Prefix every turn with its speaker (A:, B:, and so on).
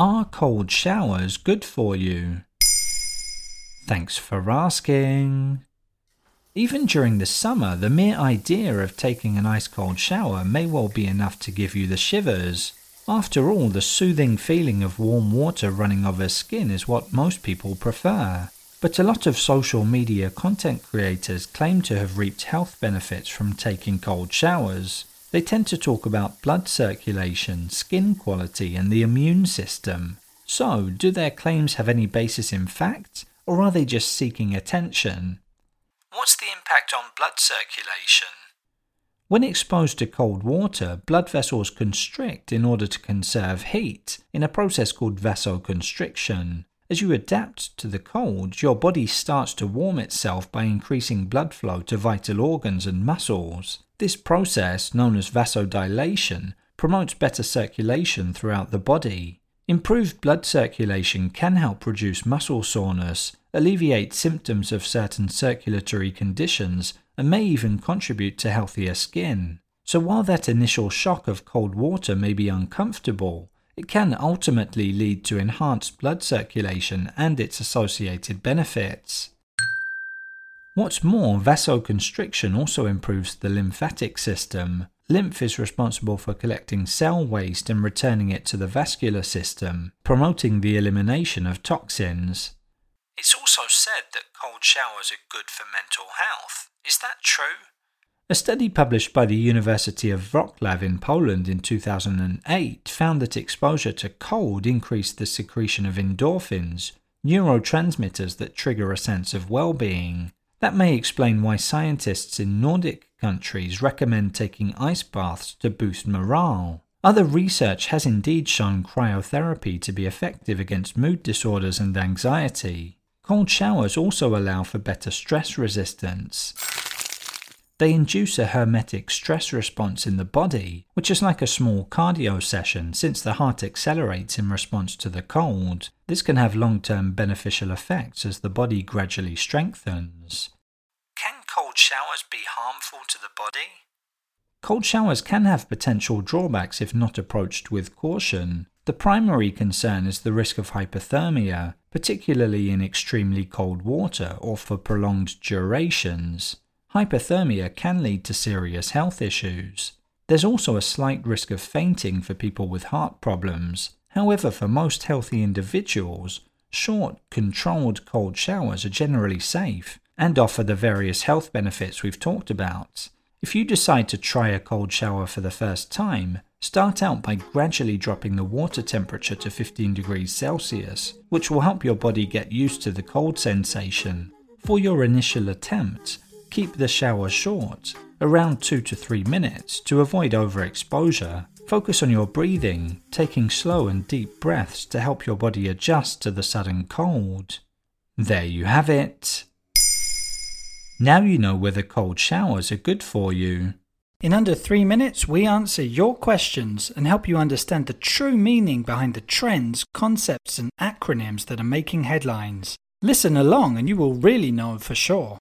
A: Are cold showers good for you? Thanks for asking. Even during the summer, the mere idea of taking an ice cold shower may well be enough to give you the shivers. After all, the soothing feeling of warm water running over skin is what most people prefer. But a lot of social media content creators claim to have reaped health benefits from taking cold showers. They tend to talk about blood circulation, skin quality, and the immune system. So, do their claims have any basis in fact, or are they just seeking attention? What's the impact on blood circulation? When exposed to cold water, blood vessels constrict in order to conserve heat in a process called vasoconstriction. As you adapt to the cold, your body starts to warm itself by increasing blood flow to vital organs and muscles. This process, known as vasodilation, promotes better circulation throughout the body. Improved blood circulation can help reduce muscle soreness, alleviate symptoms of certain circulatory conditions, and may even contribute to healthier skin. So while that initial shock of cold water may be uncomfortable, it can ultimately lead to enhanced blood circulation and its associated benefits. What's more, vasoconstriction also improves the lymphatic system. Lymph is responsible for collecting cell waste and returning it to the vascular system, promoting the elimination of toxins. It's also said that cold showers are good for mental health. Is that true? A study published by the University of Wrocław in Poland in 2008 found that exposure to cold increased the secretion of endorphins, neurotransmitters that trigger a sense of well being. That may explain why scientists in Nordic countries recommend taking ice baths to boost morale. Other research has indeed shown cryotherapy to be effective against mood disorders and anxiety. Cold showers also allow for better stress resistance. They induce a hormetic stress response in the body, which is like a small cardio session since the heart accelerates in response to the cold. This can have long term beneficial effects as the body gradually strengthens. Can cold showers be harmful to the body? Cold showers can have potential drawbacks if not approached with caution. The primary concern is the risk of hypothermia, particularly in extremely cold water or for prolonged durations hypothermia can lead to serious health issues. There's also a slight risk of fainting for people with heart problems. However, for most healthy individuals, short, controlled cold showers are generally safe and offer the various health benefits we've talked about. If you decide to try a cold shower for the first time, start out by gradually dropping the water temperature to 15 degrees Celsius, which will help your body get used to the cold sensation. For your initial attempt, Keep the shower short, around 2 to 3 minutes, to avoid overexposure. Focus on your breathing, taking slow and deep breaths to help your body adjust to the sudden cold. There you have it. Now you know whether cold showers are good for you.
B: In under three minutes, we answer your questions and help you understand the true meaning behind the trends, concepts, and acronyms that are making headlines. Listen along and you will really know for sure.